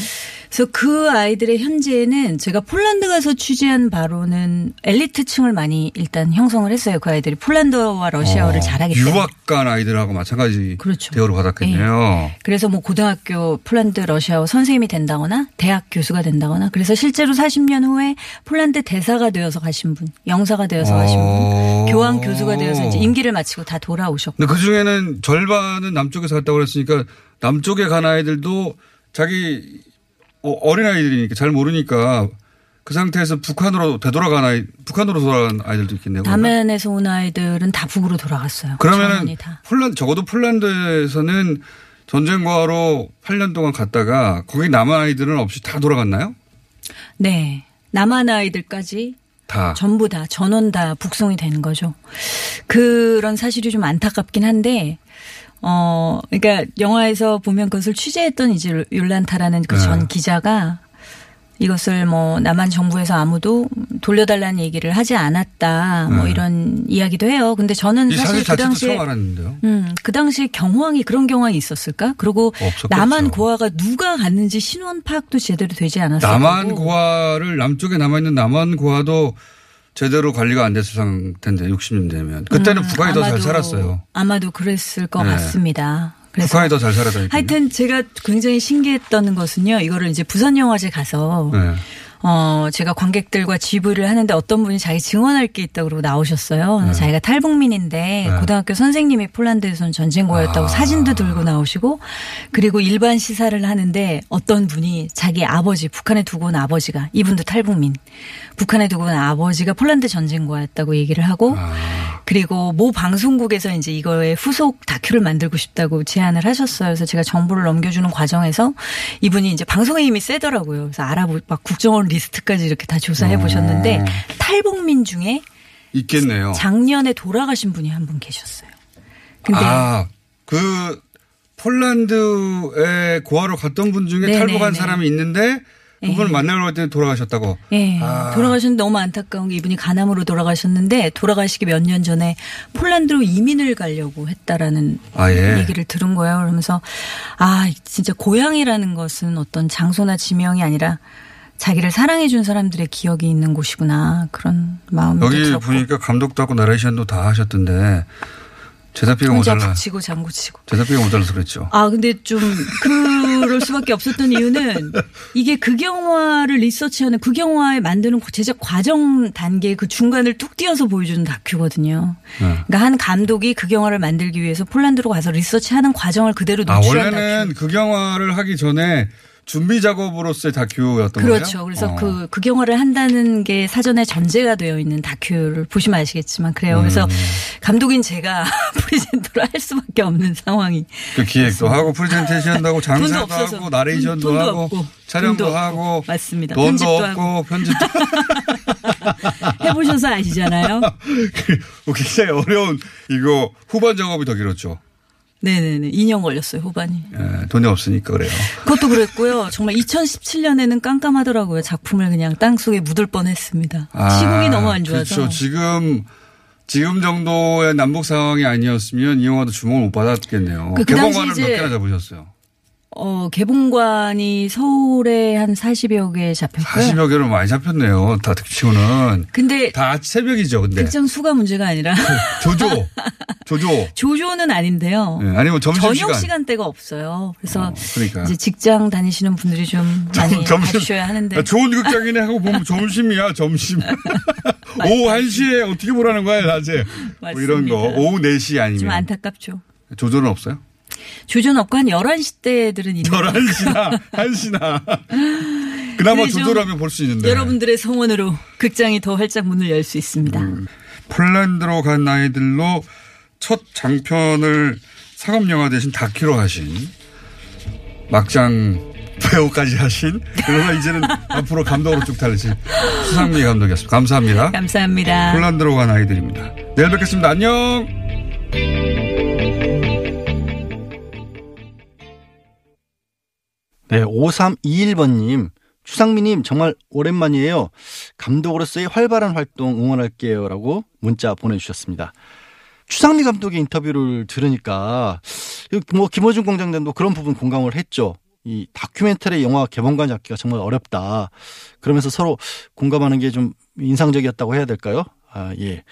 그래서 그 아이들의 현재는 제가 폴란드 가서 취재한 바로는 엘리트층을 많이 일단 형성을 했어요. 그 아이들이 폴란드어와 러시아어를 어, 잘하기 때문에. 유학 간 아이들하고 마찬가지 그렇죠. 대우를 받았겠네요. 그래서 뭐 고등학교 폴란드 러시아어 선생님이 된다거나 대학 교수가 된다거나 그래서 실제로 40년 후에 폴란드 대사가 되어서 가신 분, 영사가 되어서 가신 어. 분, 교황 교수가 되어서 이제 임기를 마치고 다 돌아오셨고. 근데 그 중에는 절반은 남쪽에서 갔다고 그랬으니까 남쪽에 간 아이들도 자기 어, 어린아이들이니까 잘 모르니까 그 상태에서 북한으로 되돌아간 아이, 북한으로 돌아간 아이들도 있겠네요. 남한에서 온 아이들은 다 북으로 돌아갔어요. 그러면은. 폴란 적어도 폴란드에서는 전쟁과로 8년 동안 갔다가 거기 남한 아이들은 없이 다 돌아갔나요? 네. 남한 아이들까지 다. 전부 다 전원 다 북송이 되는 거죠. 그런 사실이 좀 안타깝긴 한데 어 그러니까 영화에서 보면 그것을 취재했던 이제 율란타라는 그전 네. 기자가 이것을 뭐 남한 정부에서 아무도 돌려달라는 얘기를 하지 않았다 뭐 네. 이런 이야기도 해요. 근데 저는 이 사실 그 당시에. 음, 그 당시에 경황이 그런 경황이 있었을까? 그리고 없었겠죠. 남한 고아가 누가 갔는지 신원 파악도 제대로 되지 않았을 남한. 고아를 남쪽에 남아 있는 남한 고아도 제대로 관리가 안 됐을 상태인데 60년 되면 그때는 음, 북한이 더 잘 살았어요. 아마도 그랬을 것 네. 같습니다. 북한이 더 잘 살았다니까. 하여튼 제가 굉장히 신기했던 것은요. 이거를 이제 부산영화제 가서 네. 어, 제가 관객들과 지부를 하는데 어떤 분이 자기 증언할 게 있다고 그러고 나오셨어요. 근데 자기가 탈북민인데 네. 고등학교 선생님이 폴란드에서는 전쟁고였다고 아. 사진도 들고 나오시고 그리고 일반 시사를 하는데 어떤 분이 자기 아버지 북한에 두고 온 아버지가 이분도 탈북민 북한에 두고 온 아버지가 폴란드 전쟁고였다고 얘기를 하고 아. 그리고 모 방송국에서 이제 이거의 후속 다큐를 만들고 싶다고 제안을 하셨어요. 그래서 제가 정보를 넘겨주는 과정에서 이분이 이제 방송에 힘이 세더라고요. 그래서 알아보, 막 국정원 리스트까지 이렇게 다 조사해 보셨는데 어. 탈북민 중에 있겠네요. 작년에 돌아가신 분이 한 분 계셨어요. 근데 아, 그 폴란드에 고아로 갔던 분 중에 네네네. 탈북한 사람이 있는데 그분을 만나러 갈때 돌아가셨다고. 예, 아. 돌아가셨는데 너무 안타까운 게 이분이 가남으로 돌아가셨는데 돌아가시기 몇 년 전에 폴란드로 이민을 가려고 했다라는 아, 예. 얘기를 들은 거예요. 그러면서 아 진짜 고향이라는 것은 어떤 장소나 지명이 아니라 자기를 사랑해 준 사람들의 기억이 있는 곳이구나 그런 마음도 여기 들었고 보니까 감독도 하고 나레이션도 다 하셨던데 제작비가 모자라. 북치고 장구치고 제작비가 모자라서 그랬죠. 아, 근데 좀 그럴 수밖에 없었던 이유는 이게 극영화를 리서치하는 극영화에 만드는 제작 과정 단계 그 중간을 뚝 떼어서 보여주는 다큐거든요. 네. 그러니까 한 감독이 극영화를 만들기 위해서 폴란드로 가서 리서치하는 과정을 그대로 아, 노출한 원래는 다큐. 극영화를 하기 전에 준비 작업으로서의 다큐였던? 그렇죠. 그래서 어. 그 극영화를 한다는 게 사전에 전제가 되어 있는 다큐를 보시면 아시겠지만 그래요. 그래서 음. 감독인 제가 *laughs* presenter를 할 수밖에 없는 상황이 그 기획도 하고 프레젠테이션도 하고 장사도. 하고 나레이션도 돈- 하고 없고. 촬영도 돈도 하고 없고. 맞습니다. 돈도 편집도 없고 하고. 편집도 *laughs* *laughs* 해보셔서 아시잖아요. 그 굉장히 어려운 이거 후반 작업이 더 길었죠. 네네네. 2년 걸렸어요, 후반이. 예, 돈이 없으니까 그래요. 그것도 그랬고요. 정말 2017년에는 깜깜하더라고요. 작품을 그냥 땅 속에 묻을 뻔 했습니다. 시국이 너무 안 좋아서. 그렇죠. 지금 지금 정도의 남북 상황이 아니었으면 이 영화도 주목을 못 받았겠네요. 그- 그 개봉관을 몇 개나 잡으셨어요? 어, 개봉관이 서울에 한 40여 개 잡혔고요. 40여 개로 많이 잡혔네요. 다 치고는. 근데 다 새벽이죠, 근데. 극장 수가 문제가 아니라 조조. 조조. *laughs* 조조는 아닌데요. 예, 아니면 점심시간. 저녁 시간대가 없어요. 그래서 어, 그러니까. 이제 직장 다니시는 분들이 좀 *laughs* 많이 봐주셔야 하는데. 야, 좋은 극장이네 하고 보면 *laughs* 점심이야, 점심. 오후 1시에 어떻게 보라는 거야, 낮에. 뭐 이런 거. 오후 4시 좀 아니면. 안타깝죠. 조조는 없어요? 조전업과 *laughs* 한 11시 때들은 있는 11시나 1시나 그나마 조절하면 볼 수 있는데 여러분들의 성원으로 극장이 더 활짝 문을 열 수 있습니다. 음. 폴란드로 간 아이들로 첫 장편을 상업 영화 대신 다큐로 하신 막장 배우까지 하신 그러나 이제는 *laughs* 앞으로 감독으로 쭉 달리신 수상미 감독이었습니다. 감사합니다. 감사합니다. 폴란드로 간 아이들입니다. 내일 뵙겠습니다. 안녕. 네, 5321번님. 추상미님 정말 오랜만이에요. 감독으로서의 활발한 활동 응원할게요. 라고 문자 보내주셨습니다. 추상미 감독의 인터뷰를 들으니까 뭐 김어준 공장장도 그런 부분 공감을 했죠. 이 다큐멘터리 영화 개봉관 잡기가 정말 어렵다. 그러면서 서로 공감하는 게 좀 인상적이었다고 해야 될까요? 아, 예.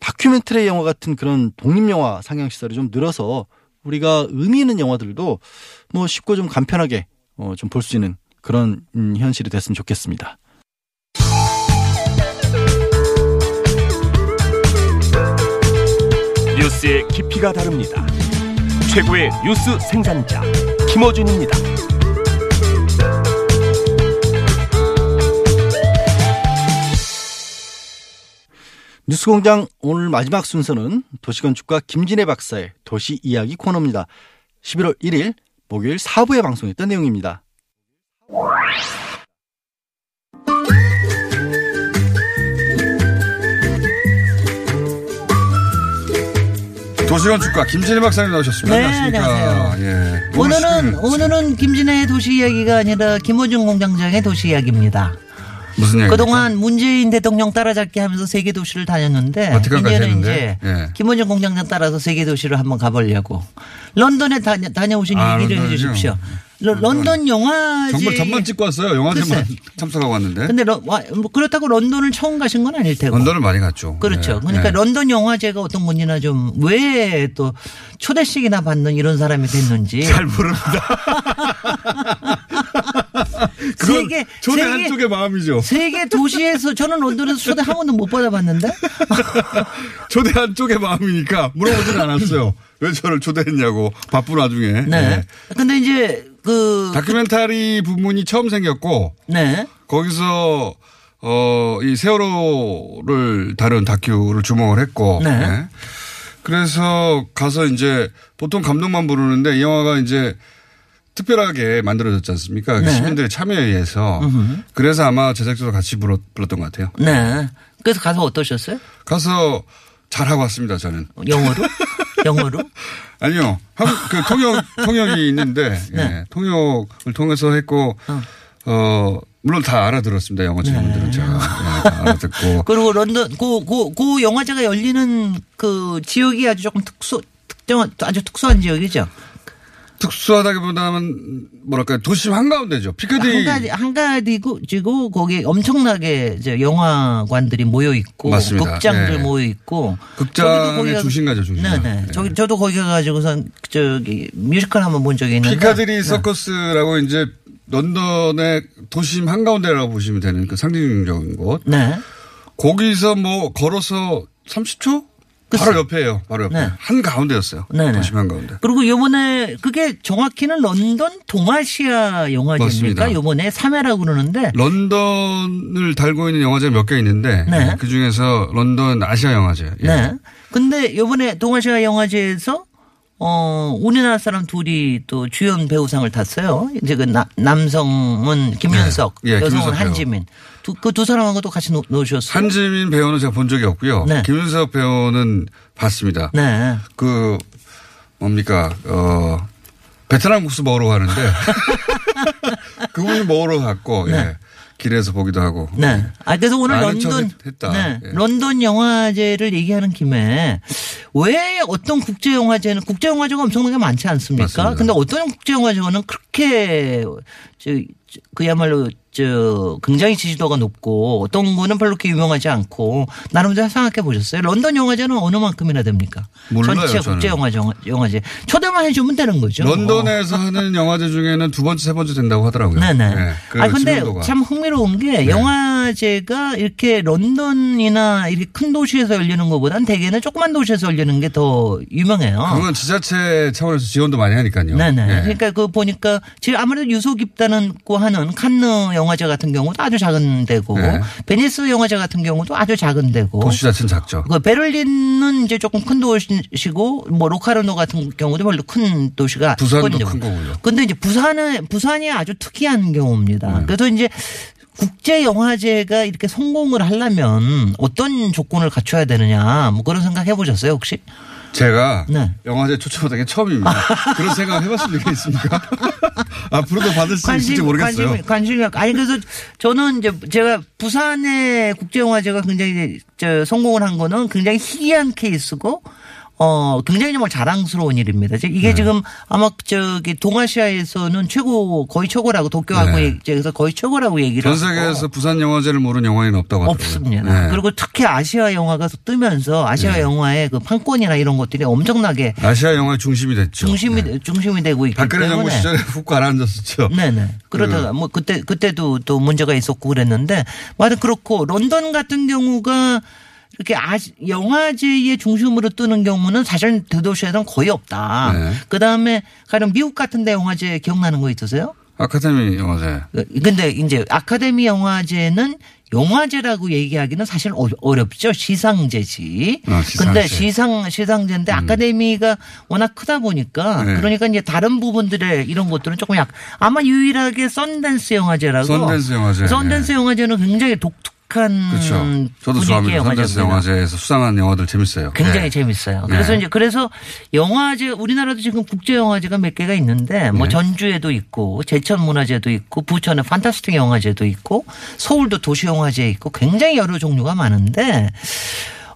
다큐멘터리 영화 같은 그런 독립영화 상영 시설이 좀 늘어서 우리가 의미 있는 영화들도 뭐 쉽고 좀 간편하게 어, 좀 볼 수 있는 그런 음, 현실이 됐으면 좋겠습니다. 뉴스의 깊이가 다릅니다. 최고의 뉴스 생산자 김어준입니다. 뉴스공장 오늘 마지막 순서는 도시건축가 김진애 박사의 도시 이야기 코너입니다. 11월 1일 목요일 4부에 방송했던 내용입니다. 도시건축가 김진애 박사님 나오셨습니다. 네, 안녕하십니까. 안녕하세요. 예. 오늘은 무슨- 오늘은 김진애의 도시 이야기가 아니라 김어준 공장장의 도시 이야기입니다. 무슨 얘기? 그동안 문재인 대통령 따라잡기 하면서 세계 도시를 다녔는데 이제는 이제 예. 김어준 공장장 따라서 세계 도시를 한번 가보려고 런던에 다녀, 다녀오신 아, 얘기를 런던이요? 해주십시오. 러- 런던 영화제 정말 전만 찍고 왔어요. 영화제만. *laughs* 참석하고 왔는데. 근데 러- 와, 뭐 그렇다고 런던을 처음 가신 건 아닐 테고. 런던을 많이 갔죠. 그렇죠. 예, 그러니까 예. 런던 영화제가 어떤 분이나 좀 왜 또 초대식이나 받는 이런 사람이 됐는지. 잘 모릅니다. *laughs* *laughs* 그건 세계- 초대 세계- 한쪽의 마음이죠. 세계 도시에서 저는 런던에서 초대 한 번도 못 받아봤는데. *laughs* 초대 한쪽의 마음이니까 물어보진 않았어요. 왜 저를 초대했냐고 바쁜 와중에. 네. 예. 근데 이제 그 다큐멘터리 부문이 처음 생겼고 네. 거기서 어, 이 세월호를 다룬 다큐를 주목을 했고. 네. 예. 그래서 가서 이제 보통 감독만 부르는데 이 영화가 이제 특별하게 만들어졌지 않습니까? 네. 시민들의 참여에 의해서. 그래서 아마 제작자도 같이 불렀, 불렀 던 것 같아요. 네. 그래서 가서 어떠셨어요? 가서 잘하고 왔습니다, 저는. 영어로? 영어로? *laughs* 아니요. 한, 그 통역, 통역이 있는데, 네. 예, 통역을 통해서 했고, 어, 물론 다 알아들었습니다. 영어 친구들은 제가. 예, 다 알아듣고. *laughs* 그리고 런던 그, 그, 그 영화제가 열리는 그 지역이 아주 조금 특수 특정한 아주 특수한 지역이죠. 특수하다기보다는 뭐랄까 도심 한가운데죠. 피카디. 한가지 한가지고 지고 거기 엄청나게 이제 영화관들이 모여 있고 맞습니다. 극장들 예. 모여 있고 극장의 중심가죠, 중심가. 네네. 예. 저기 저도 거기 가가지고선 저기 뮤지컬 한번 본 적이 있는데 피카디리 서커스라고 이제 런던의 도심 한가운데라고 보시면 되는 그 상징적인 곳. 네. 거기서 뭐 걸어서 30초? 바로 옆에요. 바로 옆에. 네. 한 가운데였어요. 네네. 도심 한 가운데. 그리고 요번에 그게 정확히는 런던 동아시아 영화제입니까? 요번에 3회라고 그러는데 런던을 달고 있는 영화제 몇 개 있는데 네. 그 중에서 런던 아시아 영화제. 예. 네. 근데 요번에 동아시아 영화제에서 어, 우리나라 사람 둘이 또 주연 배우상을 탔어요. 이제 그 나- 남성은 김윤석, 네. 예, 여성은 김윤석. 한지민. 그두 사람하고도 같이 노, 노셨어요. 한지민 배우는 제가 본 적이 없고요. 네. 김윤석 배우는 봤습니다. 네. 그 뭡니까 어 베트남 국수 먹으러 가는데 *laughs* *laughs* 그분이 먹으러 갔고 예. 길에서 보기도 하고 네. 아, 그래서 오늘 런던, 했다. 네. 예. 런던 영화제를 얘기하는 김에 왜 어떤 국제 영화제는 국제 영화제가 엄청나게 많지 않습니까? 맞습니다. 근데 어떤 국제 영화제는 그렇게 저, 그야말로 저 굉장히 지지도가 높고 어떤 거는 별로 그렇게 유명하지 않고 나름대로 생각해 보셨어요. 런던 영화제는 어느 만큼이나 됩니까? 몰라요, 전체 국제 영화제 영화제 초대만 해주면 되는 거죠. 런던에서 어. 하는 영화제 중에는 두 번째 세 번째 된다고 하더라고요. 네네. 네, 그 아 근데 진흥도가. 참 흥미로운 게 네. 영화제가 이렇게 런던이나 이렇게 큰 도시에서 열리는 것보단 대개는 조그만 도시에서 열리는 게 더 유명해요. 그건 지자체 차원에서 지원도 많이 하니까요. 네네. 네. 그러니까 그 보니까 제일 아무래도 유서 깊다는 고 하는 칸느 영화 제 같은 경우도 아주 작은 데고 네. 베니스 영화제 같은 경우도 아주 작은 데고 도시 자체는 작죠. 그 베를린은 이제 조금 큰 도시고 뭐 로카르노 같은 경우도 별로 큰 도시가 부산도 있거든요. 큰 거고요. 근데 이제 부산은 부산이 아주 특이한 경우입니다. 네. 그래서 이제 국제 영화제가 이렇게 성공을 하려면 어떤 조건을 갖춰야 되느냐 뭐 그런 생각 해보셨어요 혹시? 제가 네. 영화제 초청받은 게 처음입니다. 그런 생각 해봤을 리가 있습니까? *laughs* 앞으로도 받을 수 있을지 모르겠어요. 관심, 관심이 아니 그래서 저는 이제 제가 부산의 국제 영화제가 굉장히 저 성공을 한 거는 굉장히 희귀한 케이스고 어 굉장히 정말 자랑스러운 일입니다. 이제 네. 이게 지금 아마 저기 동아시아에서는 최고 거의 최고라고 도쿄하고 네. 얘기해서 거의 최고라고 얘기를 전 세계에서 부산 영화제를 모르는 영화인은 없다고 하더라고요. 없습니다. 네. 그리고 특히 아시아 영화가 뜨면서 아시아 네. 영화의 그 판권이나 이런 것들이 엄청나게 아시아 영화의 중심이 됐죠. 중심이 네. 중심이 되고 있기 박근혜 정부 때문에 시절에 훅 가라앉았었죠. 네네. 그러다가 뭐 그때 그때도 또 문제가 있었고 그랬는데 맞아 그렇고 런던 같은 경우가 이렇게 아 영화제의 중심으로 뜨는 경우는 사실 대도시에서는 거의 없다. 네. 그 다음에 가령 미국 같은데 영화제 기억나는 거 있으세요? 아카데미 영화제. 근데 이제 아카데미 영화제는 영화제라고 얘기하기는 사실 어- 어렵죠. 시상제지. 아, 시상제. 근데 시상 시상제인데 아카데미가 워낙 크다 보니까 네. 그러니까 이제 다른 부분들의 이런 것들은 조금 약 아마 유일하게 썬댄스 영화제라고 썬댄스 영화제. 썬댄스 영화제는 굉장히 독특 한 그렇죠. 저도 좋아합니다. 영화제입니다. 영화제에서 수상한 영화들 재밌어요. 굉장히 네. 재밌어요. 그래서 네. 이제 그래서 영화제 우리나라도 지금 국제 영화제가 몇 개가 있는데 뭐 네. 전주에도 있고 제천 문화제도 있고 부천에 판타스틱 영화제도 있고 서울도 도시 영화제 있고 굉장히 여러 종류가 많은데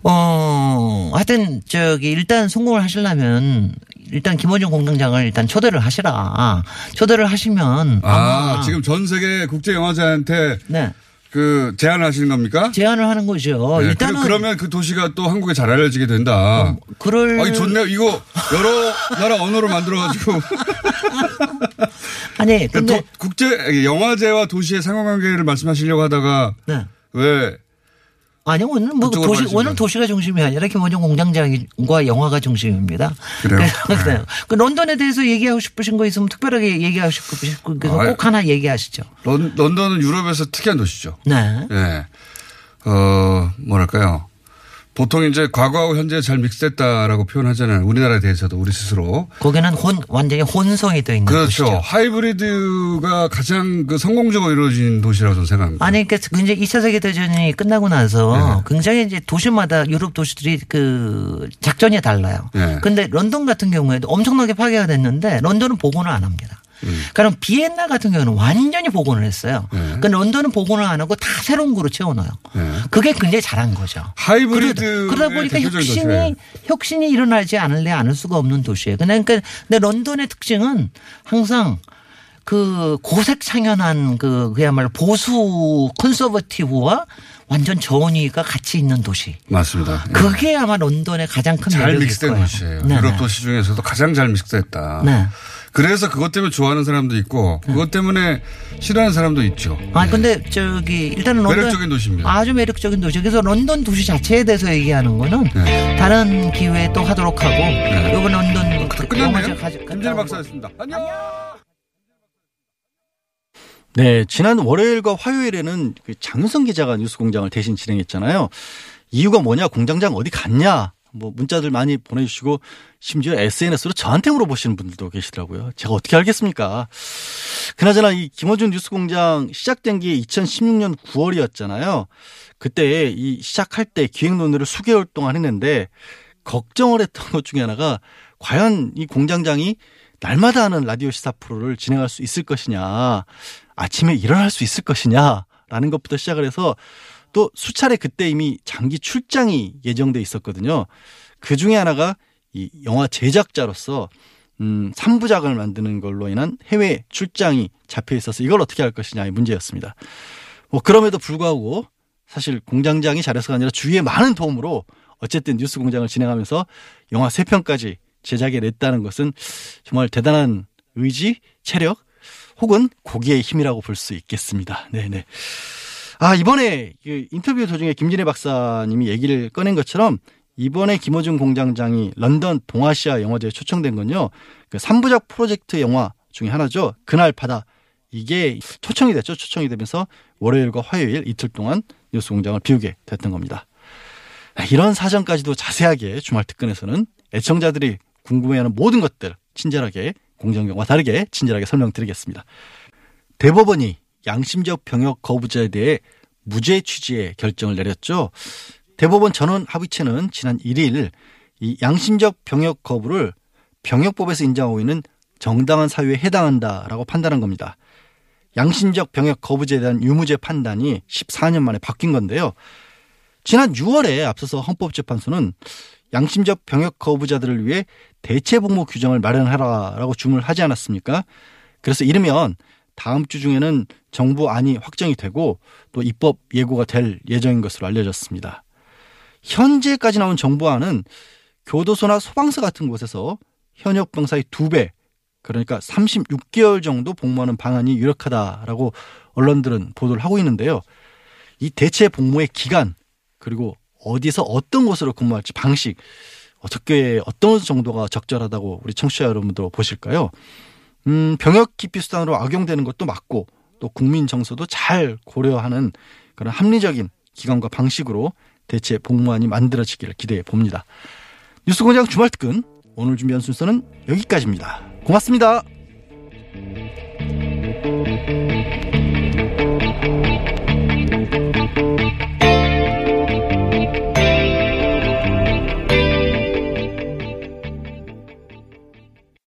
어 하여튼 저기 일단 성공을 하시려면 일단 김원중 공장장을 일단 초대를 하시라. 초대를 하시면 아, 지금 전 세계 국제 영화제한테 네. 그 제안을 하시는 겁니까? 제안을 하는 거죠. 네, 일단은 그러, 면 그 도시가 또 한국에 잘 알려지게 된다. 그럴 아니 좋네요. 이거 여러 나라 언어로 만들어가지고 *laughs* 아니 근데 도- 국제 영화제와 도시의 상호관계를 말씀하시려고 하다가 네. 왜 아니 오늘 뭐 도시. 오늘 도시가 중심이 아니라 김원중 공장장과 영화가 중심입니다. 그래요? 그래서 그래요. 그 런던에 대해서 얘기하고 싶으신 거 있으면 특별하게 얘기하고 싶고 그래서 아, 꼭 하나 얘기하시죠. 런, 런던은 유럽에서 특이한 도시죠. 네. 예. 어, 뭐랄까요. 보통 이제 과거하고 현재 잘 믹스됐다라고 표현하잖아요. 우리나라에 대해서도 우리 스스로. 거기는 혼 완전히 혼성이 되어 있는 그렇죠. 도시죠. 하이브리드가 가장 그 성공적으로 이루어진 도시라고 저는 생각합니다. 아니, 그러니까 굉장히 2차 세계 대전이 끝나고 나서 네. 굉장히 이제 도시마다 유럽 도시들이 그 작전이 달라요. 네. 근데 런던 같은 경우에도 엄청나게 파괴가 됐는데 런던은 복원을 안 합니다. 음. 그럼 비엔나 같은 경우는 완전히 복원을 했어요. 네. 그 런던은 복원을 안 하고 다 새로운 거로 채워넣어요. 네. 그게 굉장히 잘한 거죠. 하이브리드 그러다, 그러다 보니까 혁신이 도시예요. 혁신이 일어나지 않을래 않을 수가 없는 도시예요. 그러니까 근데 런던의 특징은 항상 그 고색 창연한 그 그야말로 보수 컨서버티브와 완전 전위가 같이 있는 도시. 맞습니다. 예. 그게 아마 런던의 가장 큰 잘 매력일 믹스된 거예요. 도시예요. 네, 유럽 네. 도시 중에서도 가장 잘 믹스됐다. 네. 그래서 그것 때문에 좋아하는 사람도 있고 그것 때문에 싫어하는 사람도 있죠. 아 네. 근데 저기 일단은 런던 매력적인 도시입니다. 아주 매력적인 도시. 그래서 런던 도시 자체에 대해서 얘기하는 거는 네. 다른 기회에 또 하도록 하고 이번 런던 영화제 끝났네요. 오고. 박사였습니다. 안녕. 네, 지난 월요일과 화요일에는 그 장윤성 기자가 뉴스공장을 대신 진행했잖아요. 이유가 뭐냐, 공장장 어디 갔냐, 뭐 문자들 많이 보내주시고 심지어 SNS로 저한테 물어보시는 분들도 계시더라고요. 제가 어떻게 알겠습니까? 그나저나 이 김어준 뉴스공장 시작된 게 2016년 9월이었잖아요. 그때 이 시작할 때 기획 논의를 수개월 동안 했는데 걱정을 했던 것 중에 하나가 과연 이 공장장이 날마다 하는 라디오 시사 프로를 진행할 수 있을 것이냐, 아침에 일어날 수 있을 것이냐 라는 것부터 시작을 해서 또 수차례 그때 이미 장기 출장이 예정돼 있었거든요. 그 중에 하나가 이 영화 제작자로서 음, 3부작을 만드는 걸로 인한 해외 출장이 잡혀 있어서 이걸 어떻게 할 것이냐의 문제였습니다. 뭐 그럼에도 불구하고 사실 공장장이 잘해서가 아니라 주위의 많은 도움으로 어쨌든 뉴스 공장을 진행하면서 영화 3편까지 제작에 냈다는 것은 정말 대단한 의지, 체력 혹은 고기의 힘이라고 볼 수 있겠습니다. 네네. 아, 이번에 그 인터뷰 도중에 김진애 박사님이 얘기를 꺼낸 것처럼 이번에 김어준 공장장이 런던 동아시아 영화제에 초청된 건요. 그 3부작 프로젝트 영화 중에 하나죠. 그날 바다. 이게 초청이 됐죠. 초청이 되면서 월요일과 화요일 이틀 동안 뉴스 공장을 비우게 됐던 겁니다. 아, 이런 사정까지도 자세하게 주말 특근에서는 애청자들이 궁금해하는 모든 것들 친절하게 공정경과 다르게 친절하게 설명드리겠습니다. 대법원이 양심적 병역 거부자에 대해 무죄 취지의 결정을 내렸죠. 대법원 전원 합의체는 지난 1일 이 양심적 병역 거부를 병역법에서 인정하고 있는 정당한 사유에 해당한다라고 판단한 겁니다. 양심적 병역 거부제에 대한 유무죄 판단이 14년 만에 바뀐 건데요. 지난 6월에 앞서서 헌법재판소는 양심적 병역 거부자들을 위해 대체 복무 규정을 마련하라라고 주문을 하지 않았습니까? 그래서 이르면 다음 주 중에는 정부 안이 확정이 되고 또 입법 예고가 될 예정인 것으로 알려졌습니다. 현재까지 나온 정부안은 교도소나 소방서 같은 곳에서 현역 병사의 두 배, 그러니까 36개월 정도 복무하는 방안이 유력하다라고 언론들은 보도를 하고 있는데요. 이 대체 복무의 기간 그리고 어디서 어떤 곳으로 근무할지 방식 어떻게 어떤 정도가 적절하다고 우리 청취자 여러분도 보실까요? 음, 병역 기피 수단으로 악용되는 것도 맞고 또 국민 정서도 잘 고려하는 그런 합리적인 기관과 방식으로 대체 복무안이 만들어지기를 기대해 봅니다. 뉴스 공장 주말 특근 오늘 준비한 순서는 여기까지입니다. 고맙습니다.